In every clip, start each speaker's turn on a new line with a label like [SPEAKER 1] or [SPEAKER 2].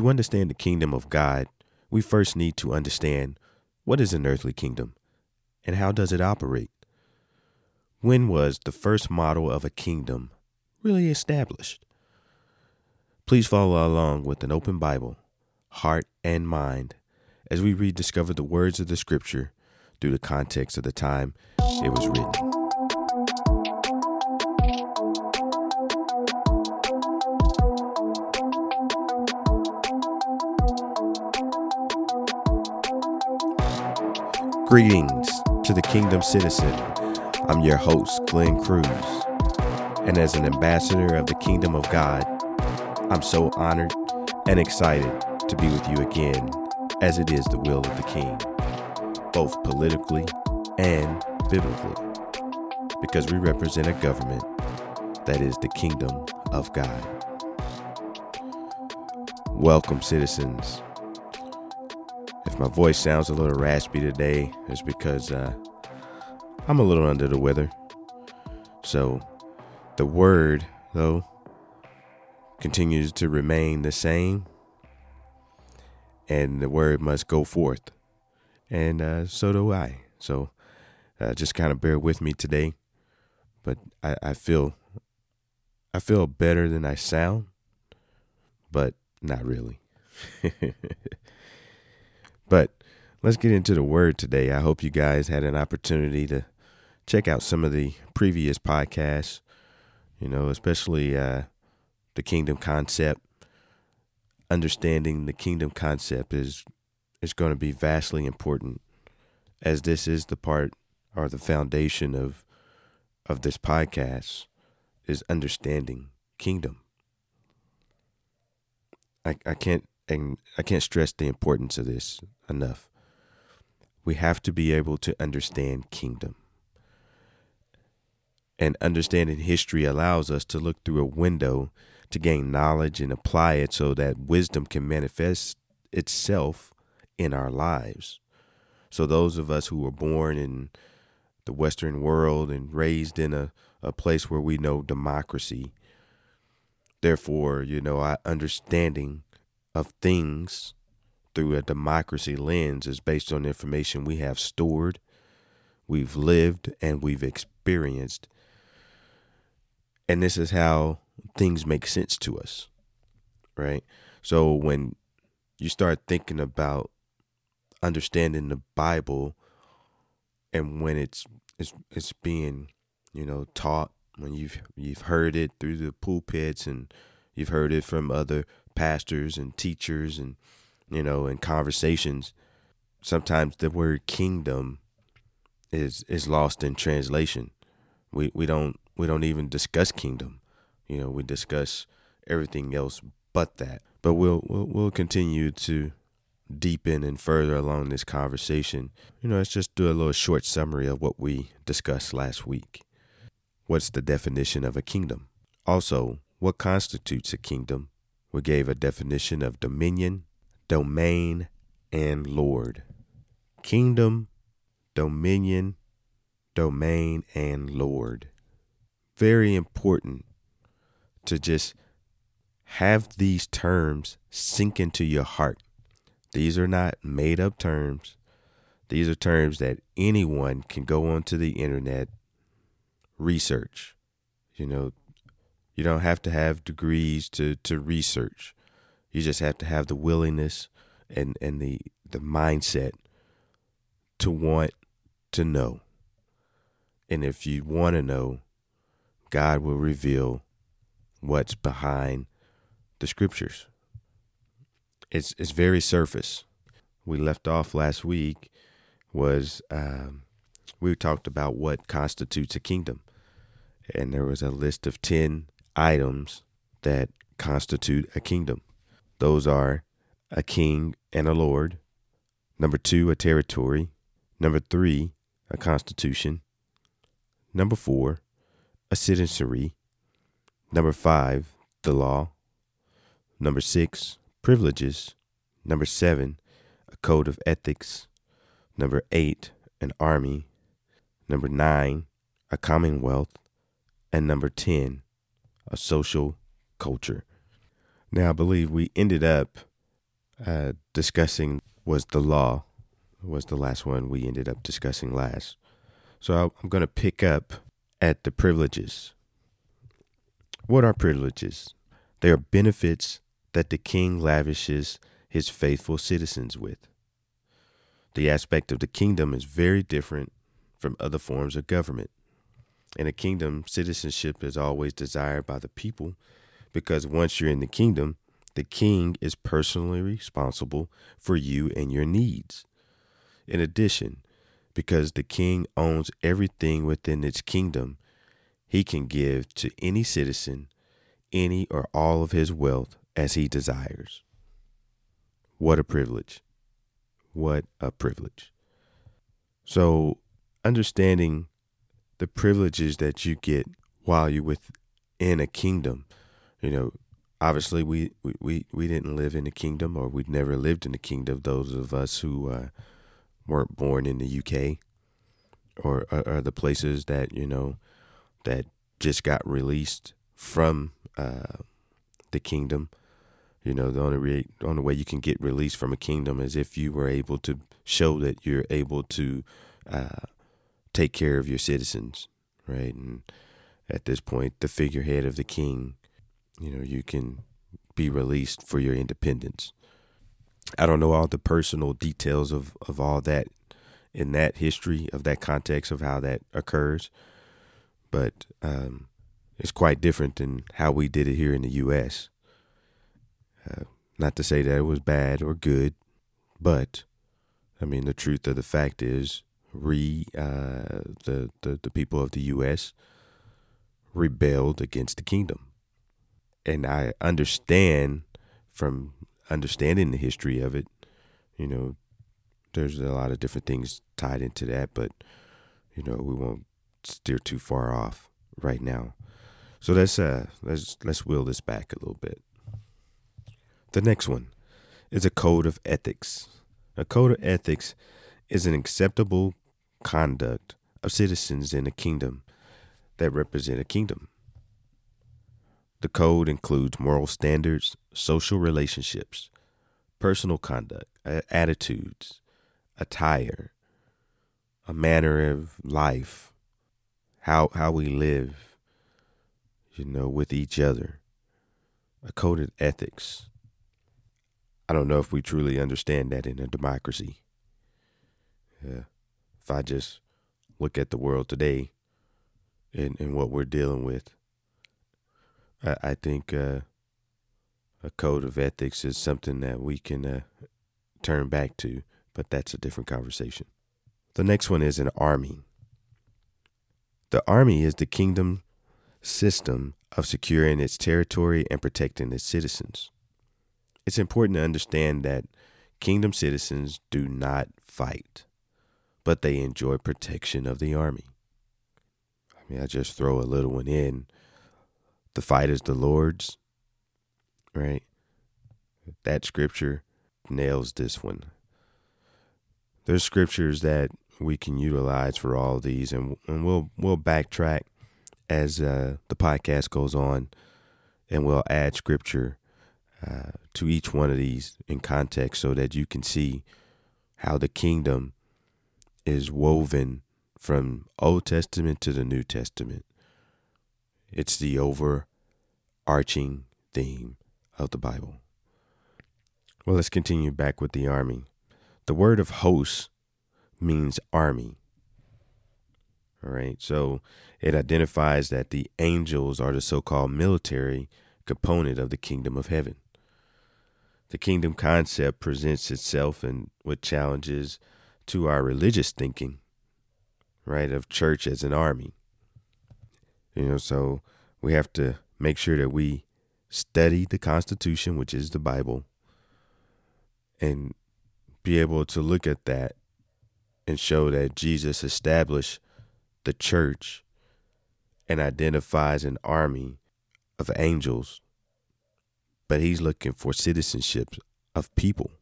[SPEAKER 1] To understand the kingdom of God, we first need to understand what is an earthly kingdom and how does it operate? When was the first model of a kingdom really established? Please follow along with an open Bible, heart, and mind as we rediscover the words of the scripture through the context of the time it was written. Greetings to the Kingdom Citizen. I'm your host, Glenn Cruz. And as an ambassador of the Kingdom of God, I'm so honored and excited to be with you again, as it is the will of the King, both politically and biblically, because we represent a government that is the Kingdom of God. Welcome, citizens my voice sounds a little raspy today is because uh, I'm a little under the weather. So the word, though, continues to remain the same, and the word must go forth. And uh, so do I. So uh, just kind of bear with me today. But I, I feel I feel better than I sound, but not really. But let's get into the word today. I hope you guys had an opportunity to check out some of the previous podcasts, you know, especially uh, the kingdom concept. Understanding the kingdom concept is is going to be vastly important as this is the part or the foundation of of this podcast is understanding kingdom. I, I can't and I can't stress the importance of this enough. We have to be able to understand kingdom. And understanding history allows us to look through a window to gain knowledge and apply it so that wisdom can manifest itself in our lives. So, those of us who were born in the Western world and raised in a, a place where we know democracy, therefore, you know, our understanding of things through a democracy lens is based on information we have stored, we've lived, and we've experienced. And this is how things make sense to us, right? So when you start thinking about understanding the Bible and when it's it's it's being, you know, taught when you've you've heard it through the pulpits and you've heard it from other pastors and teachers and you know in conversations sometimes the word kingdom is is lost in translation. We we don't we don't even discuss kingdom. You know we discuss everything else but that. But we'll we'll, we'll continue to deepen and further along this conversation. You know let's just do a little short summary of what we discussed last week. What's the definition of a kingdom? Also what constitutes a kingdom we gave a definition of dominion, domain, and Lord. Kingdom, dominion, domain, and Lord. Very important to just have these terms sink into your heart. These are not made up terms. These are terms that anyone can go onto the internet, research. You know, you don't have to have degrees to, to research. You just have to have the willingness and, and the, the mindset to want to know. And if you want to know, God will reveal what's behind the scriptures. It's it's very surface. We left off last week was um, we talked about what constitutes a kingdom, and there was a list of ten items that constitute a kingdom. Those are a king and a lord. Number two, a territory. Number three, a constitution. Number four, a citizenry. Number five, the law. Number six, privileges. Number seven, a code of ethics. Number eight, an army. Number nine, a commonwealth. And number 10, a social culture. Now, I believe we ended up uh, discussing was the law, was the last one we ended up discussing last. So I'm going to pick up at the privileges. What are privileges? They are benefits that the king lavishes his faithful citizens with. The aspect of the kingdom is very different from other forms of government. In a kingdom, citizenship is always desired by the people because once you're in the kingdom, the king is personally responsible for you and your needs. In addition, because the king owns everything within its kingdom, he can give to any citizen any or all of his wealth as he desires. What a privilege! What a privilege. So, understanding the privileges that you get while you're within a kingdom, you know, obviously we, we, we didn't live in the kingdom or we'd never lived in the kingdom. Those of us who uh, weren't born in the UK or, or, or, the places that, you know, that just got released from uh, the kingdom. You know, the only re- only way you can get released from a kingdom is if you were able to show that you're able to uh, take care of your citizens, right? And at this point, the figurehead of the king, you know, you can be released for your independence. I don't know all the personal details of, of all that in that history of that context of how that occurs, but um, it's quite different than how we did it here in the U.S. Uh, not to say that it was bad or good, but I mean the truth of the fact is, re uh, the, the the people of the U.S. rebelled against the kingdom, and I understand from understanding the history of it, you know, there's a lot of different things tied into that, but you know we won't steer too far off right now. So let's uh let's let's wheel this back a little bit. The next one is a code of ethics. A code of ethics is an acceptable conduct of citizens in a kingdom that represent a kingdom. The code includes moral standards, social relationships, personal conduct, attitudes, attire, a manner of life, how how we live, you know, with each other, a code of ethics. I don't know if we truly understand that in a democracy. Yeah. If I just look at the world today and, and what we're dealing with, I, I think uh, a code of ethics is something that we can uh, turn back to, but that's a different conversation. The next one is an army. The army is the kingdom system of securing its territory and protecting its citizens. It's important to understand that kingdom citizens do not fight, but they enjoy protection of the army. I mean, I just throw a little one in. The fight is the Lord's, right? That scripture nails this one. There's scriptures that we can utilize for all these, and, and we'll we'll backtrack as uh, the podcast goes on, and we'll add scripture uh, to each one of these in context so that you can see how the kingdom is woven from Old Testament to the New Testament. It's the overarching theme of the Bible. Well, let's continue back with the army. The word of hosts means army. All right. So it identifies that the angels are the so called military component of the kingdom of heaven. The kingdom concept presents itself in with challenges to our religious thinking, right, of church as an army. You know, so we have to make sure that we study the Constitution, which is the Bible, and be able to look at that and show that Jesus established the church and identifies an army of angels, but he's looking for citizenship of people.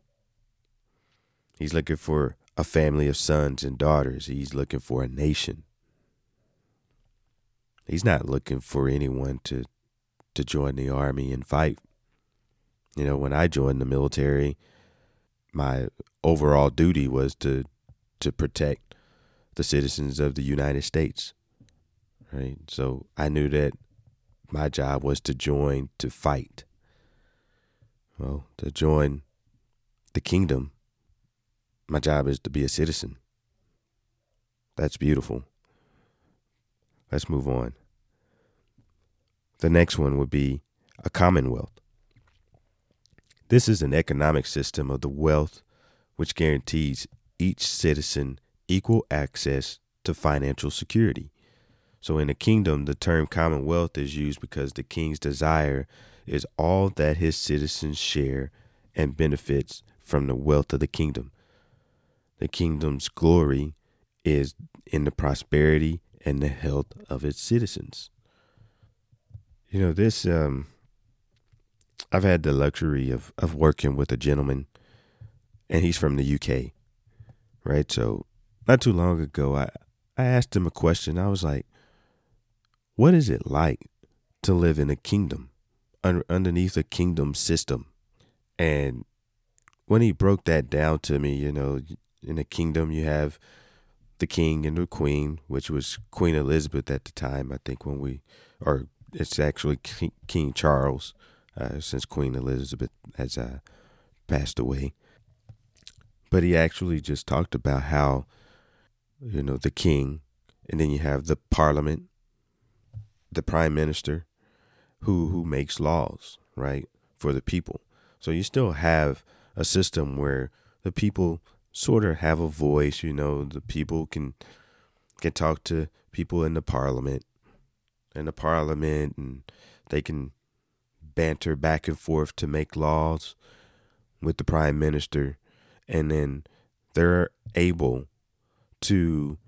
[SPEAKER 1] He's looking for a family of sons and daughters. He's looking for a nation. He's not looking for anyone to to join the army and fight. You know, when I joined the military, my overall duty was to to protect the citizens of the United States. Right? So I knew that my job was to join to fight. Well, to join the kingdom, my job is to be a citizen. That's beautiful. Let's move on. The next one would be a commonwealth. This is an economic system of the wealth which guarantees each citizen equal access to financial security. So, in a kingdom, the term commonwealth is used because the king's desire is all that his citizens share and benefits from the wealth of the kingdom. The kingdom's glory is in the prosperity and the health of its citizens. You know, this um I've had the luxury of of working with a gentleman and he's from the UK. Right? So, not too long ago I I asked him a question. I was like, "What is it like to live in a kingdom un- underneath a kingdom system?" And when he broke that down to me, you know, in a kingdom you have the king and the queen, which was Queen Elizabeth at the time, I think when we, or it's actually King Charles, uh, since Queen Elizabeth has uh, passed away. But he actually just talked about how, you know, the king, and then you have the parliament, the prime minister, who who makes laws, right, for the people. So you still have a system where the people sort of have a voice. You know, the people can can talk to people in the parliament, in the parliament, and they can banter back and forth to make laws with the prime minister, and then they're able to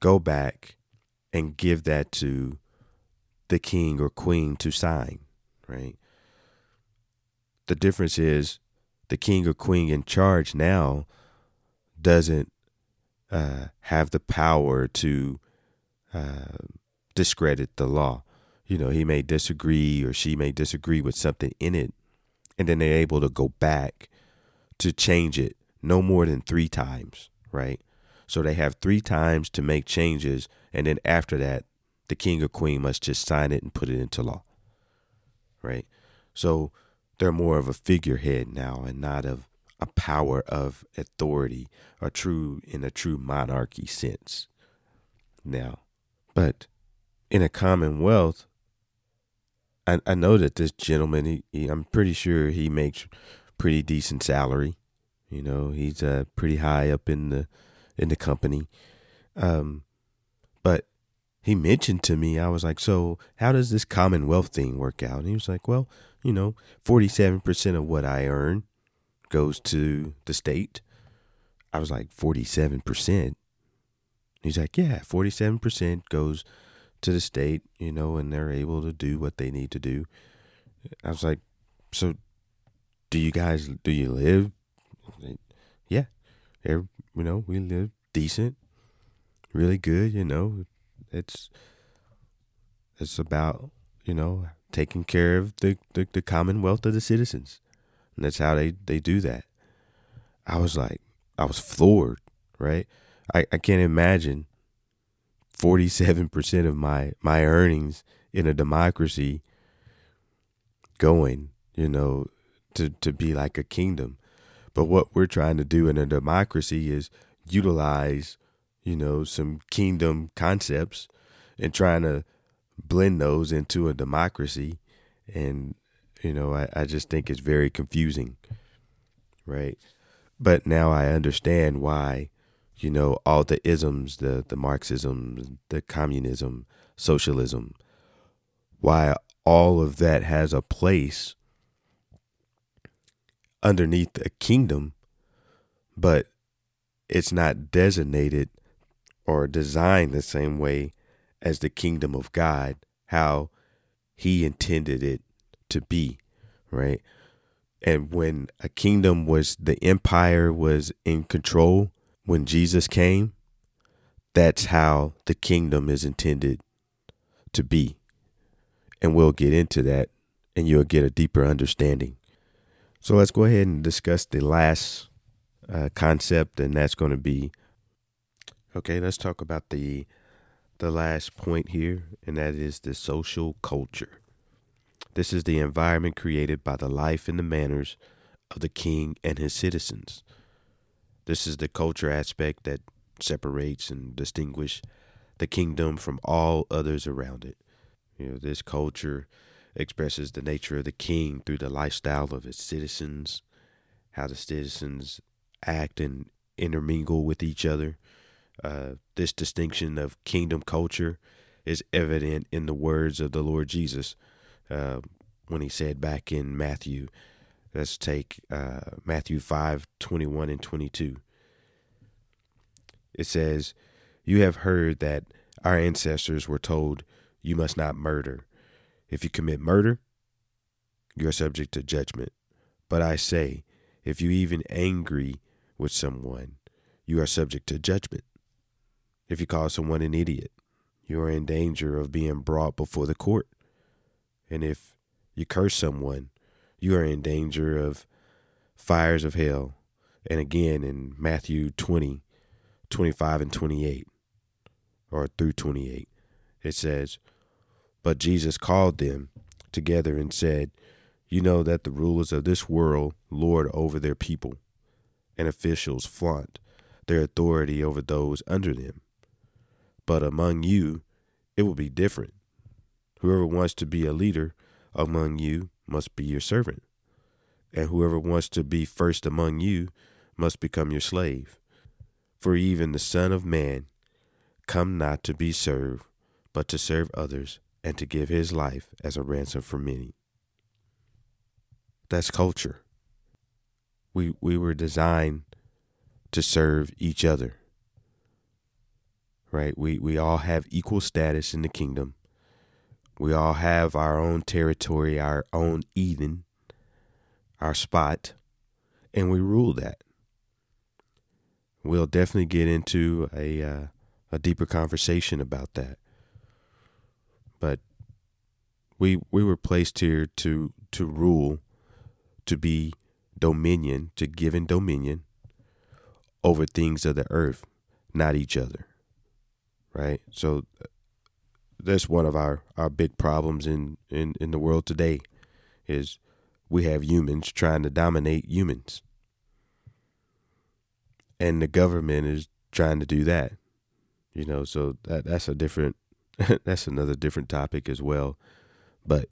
[SPEAKER 1] go back and give that to the king or queen to sign, right? The difference is the king or queen in charge now doesn't uh, have the power to uh, discredit the law. You know, he may disagree or she may disagree with something in it, and then they're able to go back to change it no more than three times, right? So they have three times to make changes, and then after that, the king or queen must just sign it and put it into law, right? So they're more of a figurehead now and not of a power of authority, a true in a true monarchy sense. Now, but in a commonwealth, I, I know that this gentleman, he, he, I'm pretty sure he makes pretty decent salary. You know, he's uh, pretty high up in the in the company. Um, but he mentioned to me, I was like, so how does this Commonwealth thing work out? And he was like, well, you know, 47% of what I earn goes to the state. I was like, 47%. He's like, yeah, 47% goes to the state, you know, and they're able to do what they need to do. I was like, so do you guys, do you live? Yeah, you know, we live decent, really good, you know. It's, it's about, you know, taking care of the, the, the commonwealth of the citizens. And that's how they, they do that. I was like, I was floored, right? I, I can't imagine 47% of my, my earnings in a democracy going, you know, to, to be like a kingdom. But what we're trying to do in a democracy is utilize, you know, some kingdom concepts and trying to blend those into a democracy. And, you know, I, I just think it's very confusing. Right. But now I understand why, you know, all the isms, the, the Marxism, the communism, socialism, why all of that has a place underneath a kingdom, but it's not designated or designed the same way as the kingdom of God, how he intended it to be, right? And when a kingdom was, the empire was in control, when Jesus came, that's how the kingdom is intended to be. And we'll get into that and you'll get a deeper understanding. So let's go ahead and discuss the last uh, concept, and that's going to be okay. Let's talk about the the last point here, and that is the social culture. This is the environment created by the life and the manners of the king and his citizens. This is the culture aspect that separates and distinguishes the kingdom from all others around it. You know, this culture expresses the nature of the king through the lifestyle of its citizens, how the citizens act and intermingle with each other. Uh, this distinction of kingdom culture is evident in the words of the Lord Jesus uh, when he said back in Matthew, let's take uh, Matthew 5 21 and 22. It says, You have heard that our ancestors were told, You must not murder. If you commit murder, you are subject to judgment. But I say, if you even angry with someone, you are subject to judgment. If you call someone an idiot, you are in danger of being brought before the court. And if you curse someone, you are in danger of fires of hell. And again in Matthew 20, 25 and 28, or through 28, it says, But Jesus called them together and said, You know that the rulers of this world lord over their people, and officials flaunt their authority over those under them. But among you, it will be different. Whoever wants to be a leader among you must be your servant, and whoever wants to be first among you must become your slave. For even the Son of Man come not to be served, but to serve others, and to give his life as a ransom for many. That's culture. We we were designed to serve each other. Right? We we all have equal status in the kingdom. We all have our own territory, our own Eden, our spot, and we rule that. We'll definitely get into a uh, a deeper conversation about that. But we we were placed here to to rule, to be dominion, to give in dominion over things of the earth, not each other. Right? So that's one of our, our big problems in, in, in the world today is we have humans trying to dominate humans. And the government is trying to do that. You know, so that that's a different that's another different topic as well. But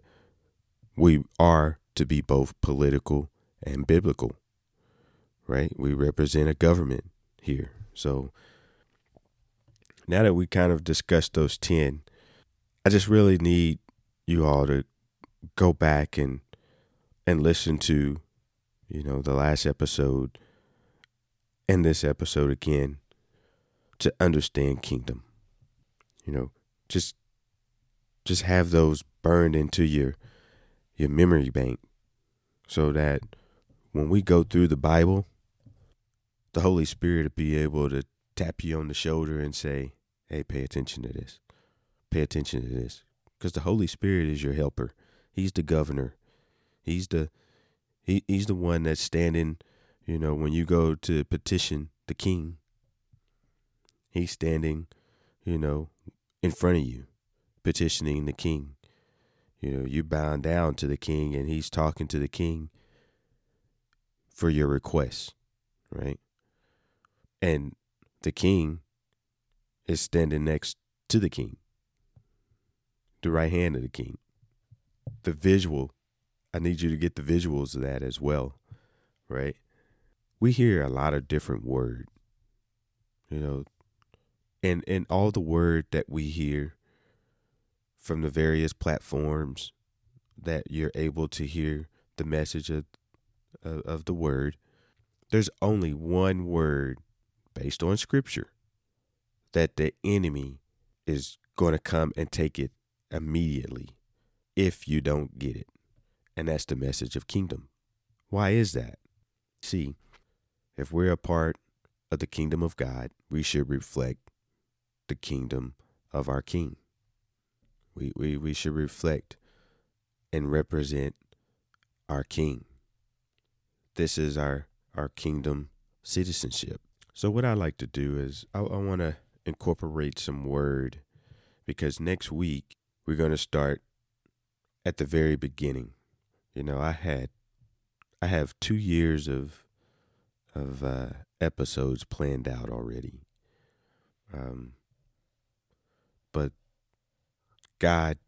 [SPEAKER 1] we are to be both political and biblical. Right? We represent a government here. So now that we kind of discussed those 10 I just really need you all to go back and and listen to, you know, the last episode and this episode again to understand kingdom. You know, just just have those burned into your your memory bank so that when we go through the Bible, the Holy Spirit will be able to tap you on the shoulder and say, "Hey, pay attention to this." Pay attention to this because the Holy Spirit is your helper. He's the governor. He's the he, he's the one that's standing, you know, when you go to petition the king. He's standing, you know, in front of you, petitioning the king. You know, you bow down to the king and he's talking to the king for your requests, right? And the king is standing next to the king the right hand of the king. The visual, I need you to get the visuals of that as well, right? We hear a lot of different word, you know, and and all the word that we hear from the various platforms that you're able to hear the message of of, of the word. There's only one word based on scripture that the enemy is going to come and take it immediately if you don't get it. And that's the message of kingdom. Why is that? See, if we're a part of the kingdom of God, we should reflect the kingdom of our king. We, we, we should reflect and represent our king. This is our, our kingdom citizenship. So, what I like to do is I, I want to incorporate some word because next week we're going to start at the very beginning. You know, I had I have two years of of uh, episodes planned out already. Um, but God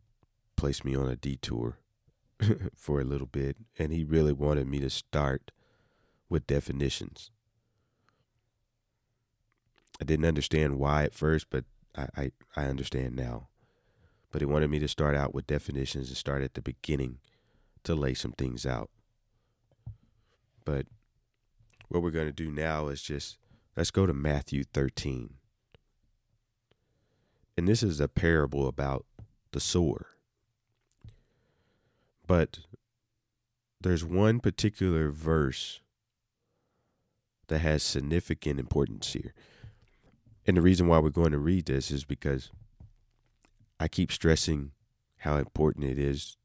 [SPEAKER 1] placed me on a detour for a little bit, and He really wanted me to start with definitions. I didn't understand why at first, but I, I, I understand now. But He wanted me to start out with definitions and start at the beginning to lay some things out. But what we're going to do now is just let's go to Matthew 13. And this is a parable about the sower. But there's one particular verse that has significant importance here. And the reason why we're going to read this is because I keep stressing how important it is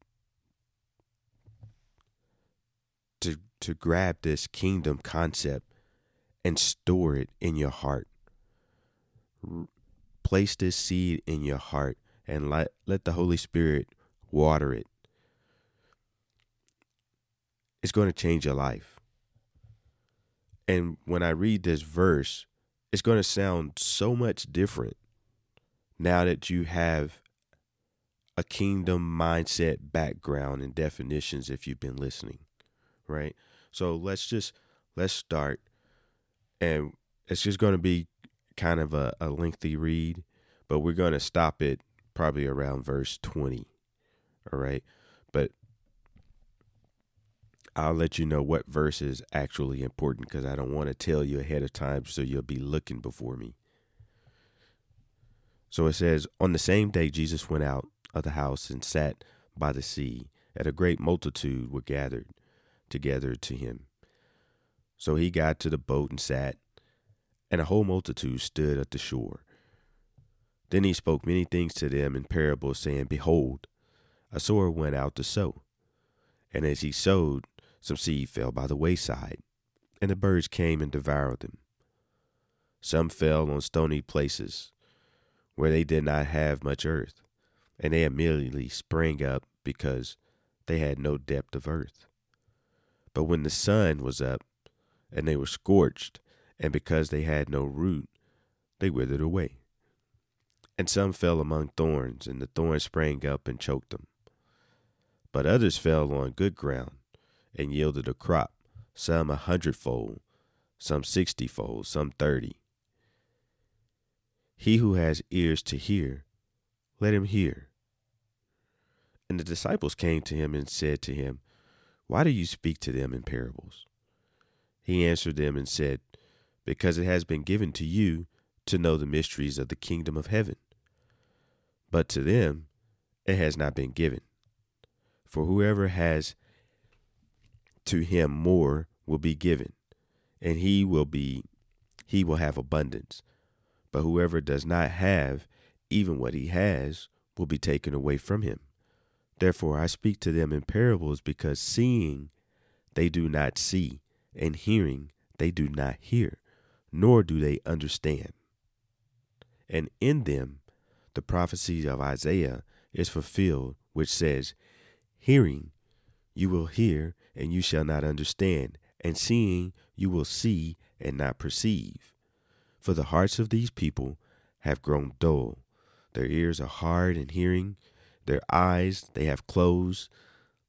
[SPEAKER 1] to to grab this kingdom concept and store it in your heart. R- place this seed in your heart and let, let the Holy Spirit water it. It's going to change your life. And when I read this verse, it's going to sound so much different now that you have a kingdom mindset background and definitions if you've been listening, right? So let's just let's start and it's just going to be kind of a, a lengthy read, but we're going to stop it probably around verse 20. All right. But I'll let you know what verse is actually important because I don't want to tell you ahead of time so you'll be looking before me. So it says, On the same day, Jesus went out of the house and sat by the sea, and a great multitude were gathered together to him. So he got to the boat and sat, and a whole multitude stood at the shore. Then he spoke many things to them in parables, saying, Behold, a sower went out to sow. And as he sowed, some seed fell by the wayside, and the birds came and devoured them. Some fell on stony places, where they did not have much earth, and they immediately sprang up because they had no depth of earth. But when the sun was up, and they were scorched, and because they had no root, they withered away. And some fell among thorns, and the thorns sprang up and choked them. But others fell on good ground and yielded a crop, some a hundredfold, some sixtyfold, some thirty. He who has ears to hear, let him hear. And the disciples came to him and said to him, Why do you speak to them in parables? He answered them and said, Because it has been given to you to know the mysteries of the kingdom of heaven. But to them it has not been given. For whoever has to him more will be given, and he will be he will have abundance. But whoever does not have even what he has will be taken away from him. Therefore I speak to them in parables because seeing they do not see, and hearing they do not hear, nor do they understand. And in them the prophecy of Isaiah is fulfilled, which says, Hearing you will hear, and you shall not understand, and seeing you will see and not perceive. For the hearts of these people have grown dull, their ears are hard in hearing, their eyes they have closed,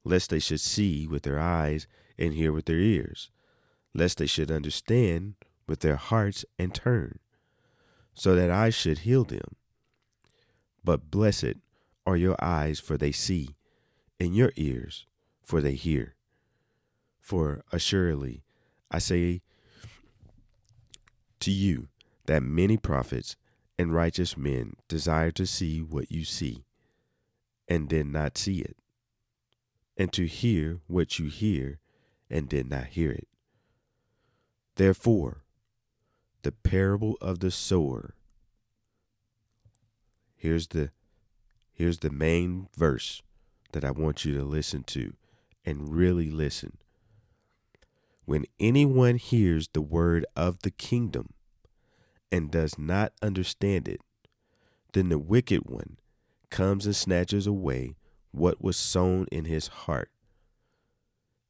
[SPEAKER 1] lest they should see with their eyes and hear with their ears, lest they should understand with their hearts and turn, so that I should heal them. But blessed are your eyes, for they see, and your ears, for they hear. For assuredly I say to you that many prophets and righteous men desire to see what you see, and did not see it, and to hear what you hear, and did not hear it. Therefore, the parable of the sower. Here's the here's the main verse that I want you to listen to and really listen. When anyone hears the word of the kingdom and does not understand it, then the wicked one comes and snatches away what was sown in his heart.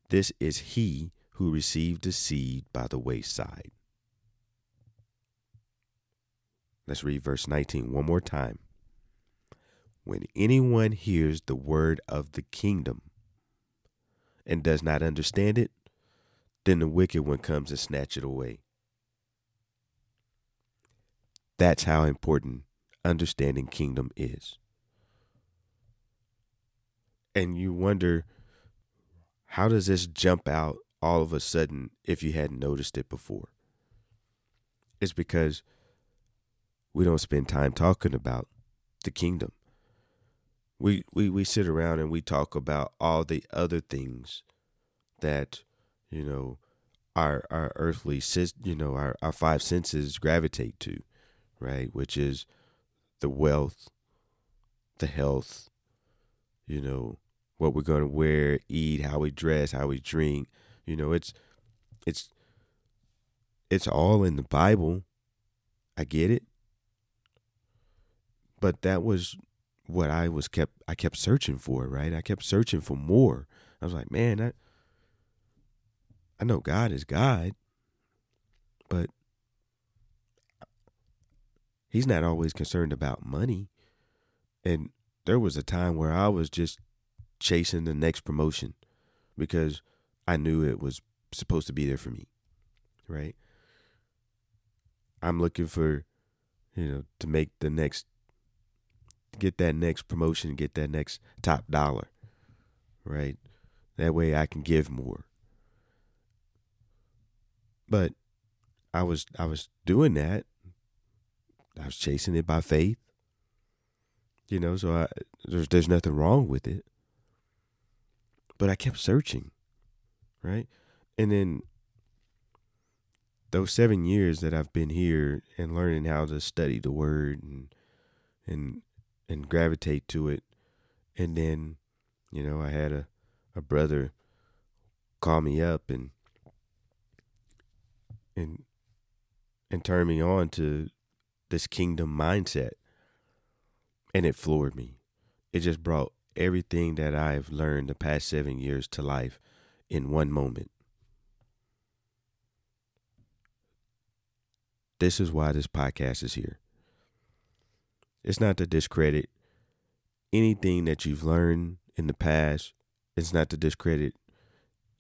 [SPEAKER 1] This is he who received the seed by the wayside. Let's read verse 19 one more time. When anyone hears the word of the kingdom and does not understand it, then the wicked one comes and snatch it away. That's how important understanding kingdom is. And you wonder how does this jump out all of a sudden if you hadn't noticed it before? It's because we don't spend time talking about the kingdom. We, we we sit around and we talk about all the other things that you know our our earthly you know our, our five senses gravitate to right which is the wealth the health you know what we're going to wear eat how we dress how we drink you know it's it's it's all in the bible i get it but that was what I was kept I kept searching for, right? I kept searching for more. I was like, man, I I know God is God, but he's not always concerned about money. And there was a time where I was just chasing the next promotion because I knew it was supposed to be there for me. Right? I'm looking for, you know, to make the next get that next promotion, get that next top dollar, right? That way I can give more. But I was I was doing that. I was chasing it by faith. You know, so I, there's there's nothing wrong with it. But I kept searching, right? And then those seven years that I've been here and learning how to study the word and and and gravitate to it. And then, you know, I had a, a brother call me up and and and turn me on to this kingdom mindset. And it floored me. It just brought everything that I've learned the past seven years to life in one moment. This is why this podcast is here. It's not to discredit anything that you've learned in the past. It's not to discredit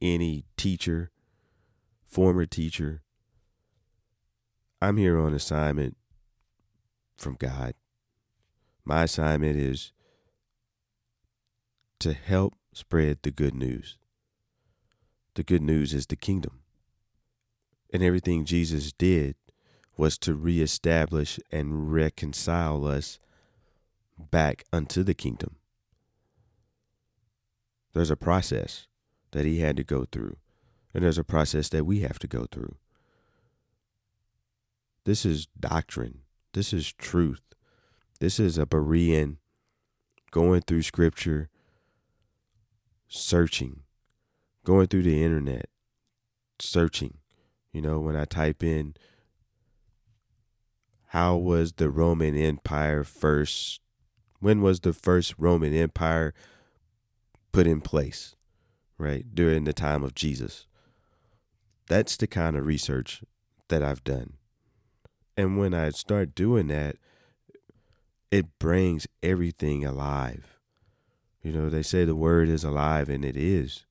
[SPEAKER 1] any teacher, former teacher. I'm here on assignment from God. My assignment is to help spread the good news. The good news is the kingdom. And everything Jesus did was to reestablish and reconcile us back unto the kingdom. There's a process that he had to go through, and there's a process that we have to go through. This is doctrine. This is truth. This is a Berean going through scripture, searching, going through the internet, searching. You know, when I type in how was the Roman Empire first? When was the first Roman Empire put in place? Right? During the time of Jesus. That's the kind of research that I've done. And when I start doing that, it brings everything alive. You know, they say the word is alive, and it is.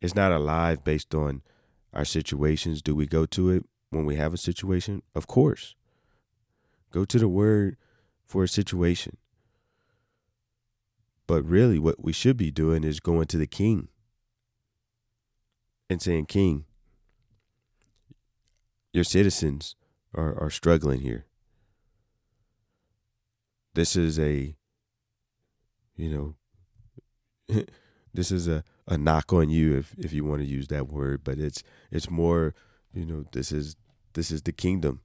[SPEAKER 1] It's not alive based on our situations. Do we go to it when we have a situation? Of course. Go to the word for a situation. But really, what we should be doing is going to the king and saying, King, your citizens are, are struggling here. This is a, you know, this is a, a knock on you if, if you want to use that word, but it's it's more, you know, this is this is the kingdom.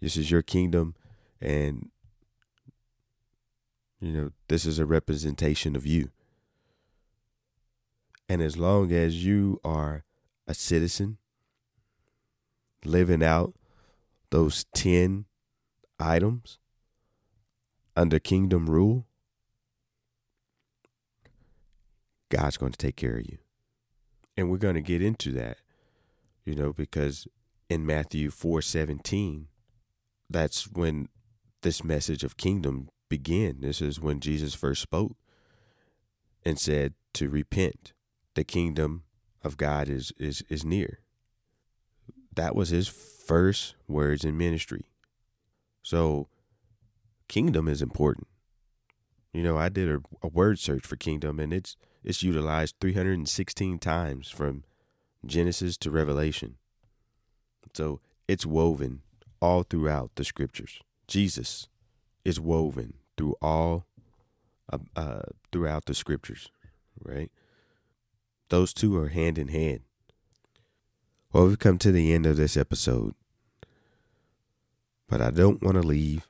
[SPEAKER 1] This is your kingdom and you know this is a representation of you and as long as you are a citizen living out those 10 items under kingdom rule, God's going to take care of you. And we're going to get into that, you know, because in Matthew 4 17, that's when this message of kingdom began. This is when Jesus first spoke and said to repent. The kingdom of God is is is near. That was his first words in ministry. So kingdom is important. You know, I did a, a word search for kingdom and it's it's utilized 316 times from Genesis to Revelation. So it's woven all throughout the scriptures. Jesus is woven through all uh, uh, throughout the scriptures, right? Those two are hand in hand. Well, we've come to the end of this episode, but I don't want to leave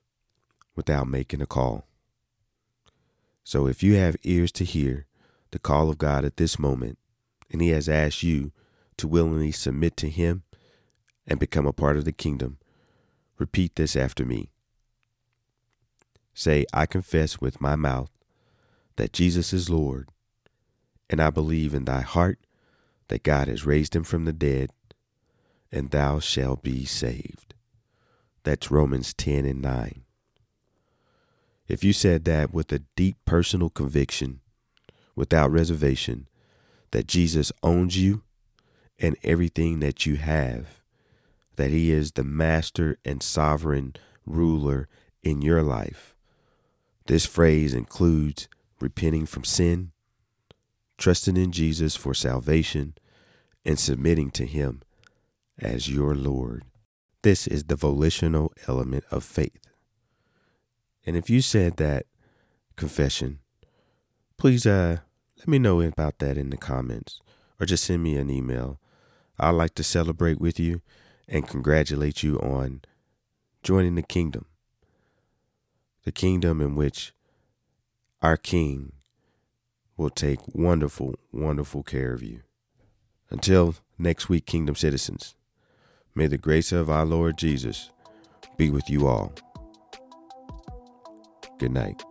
[SPEAKER 1] without making a call. So if you have ears to hear the call of God at this moment, and He has asked you to willingly submit to Him and become a part of the kingdom, repeat this after me. Say, I confess with my mouth that Jesus is Lord, and I believe in thy heart that God has raised him from the dead, and thou shalt be saved. That's Romans 10 and 9. If you said that with a deep personal conviction, without reservation, that Jesus owns you and everything that you have, that he is the master and sovereign ruler in your life. This phrase includes repenting from sin, trusting in Jesus for salvation, and submitting to him as your Lord. This is the volitional element of faith. And if you said that confession, please uh let me know about that in the comments or just send me an email. I'd like to celebrate with you and congratulate you on joining the kingdom. The kingdom in which our King will take wonderful, wonderful care of you. Until next week, Kingdom citizens, may the grace of our Lord Jesus be with you all. Good night.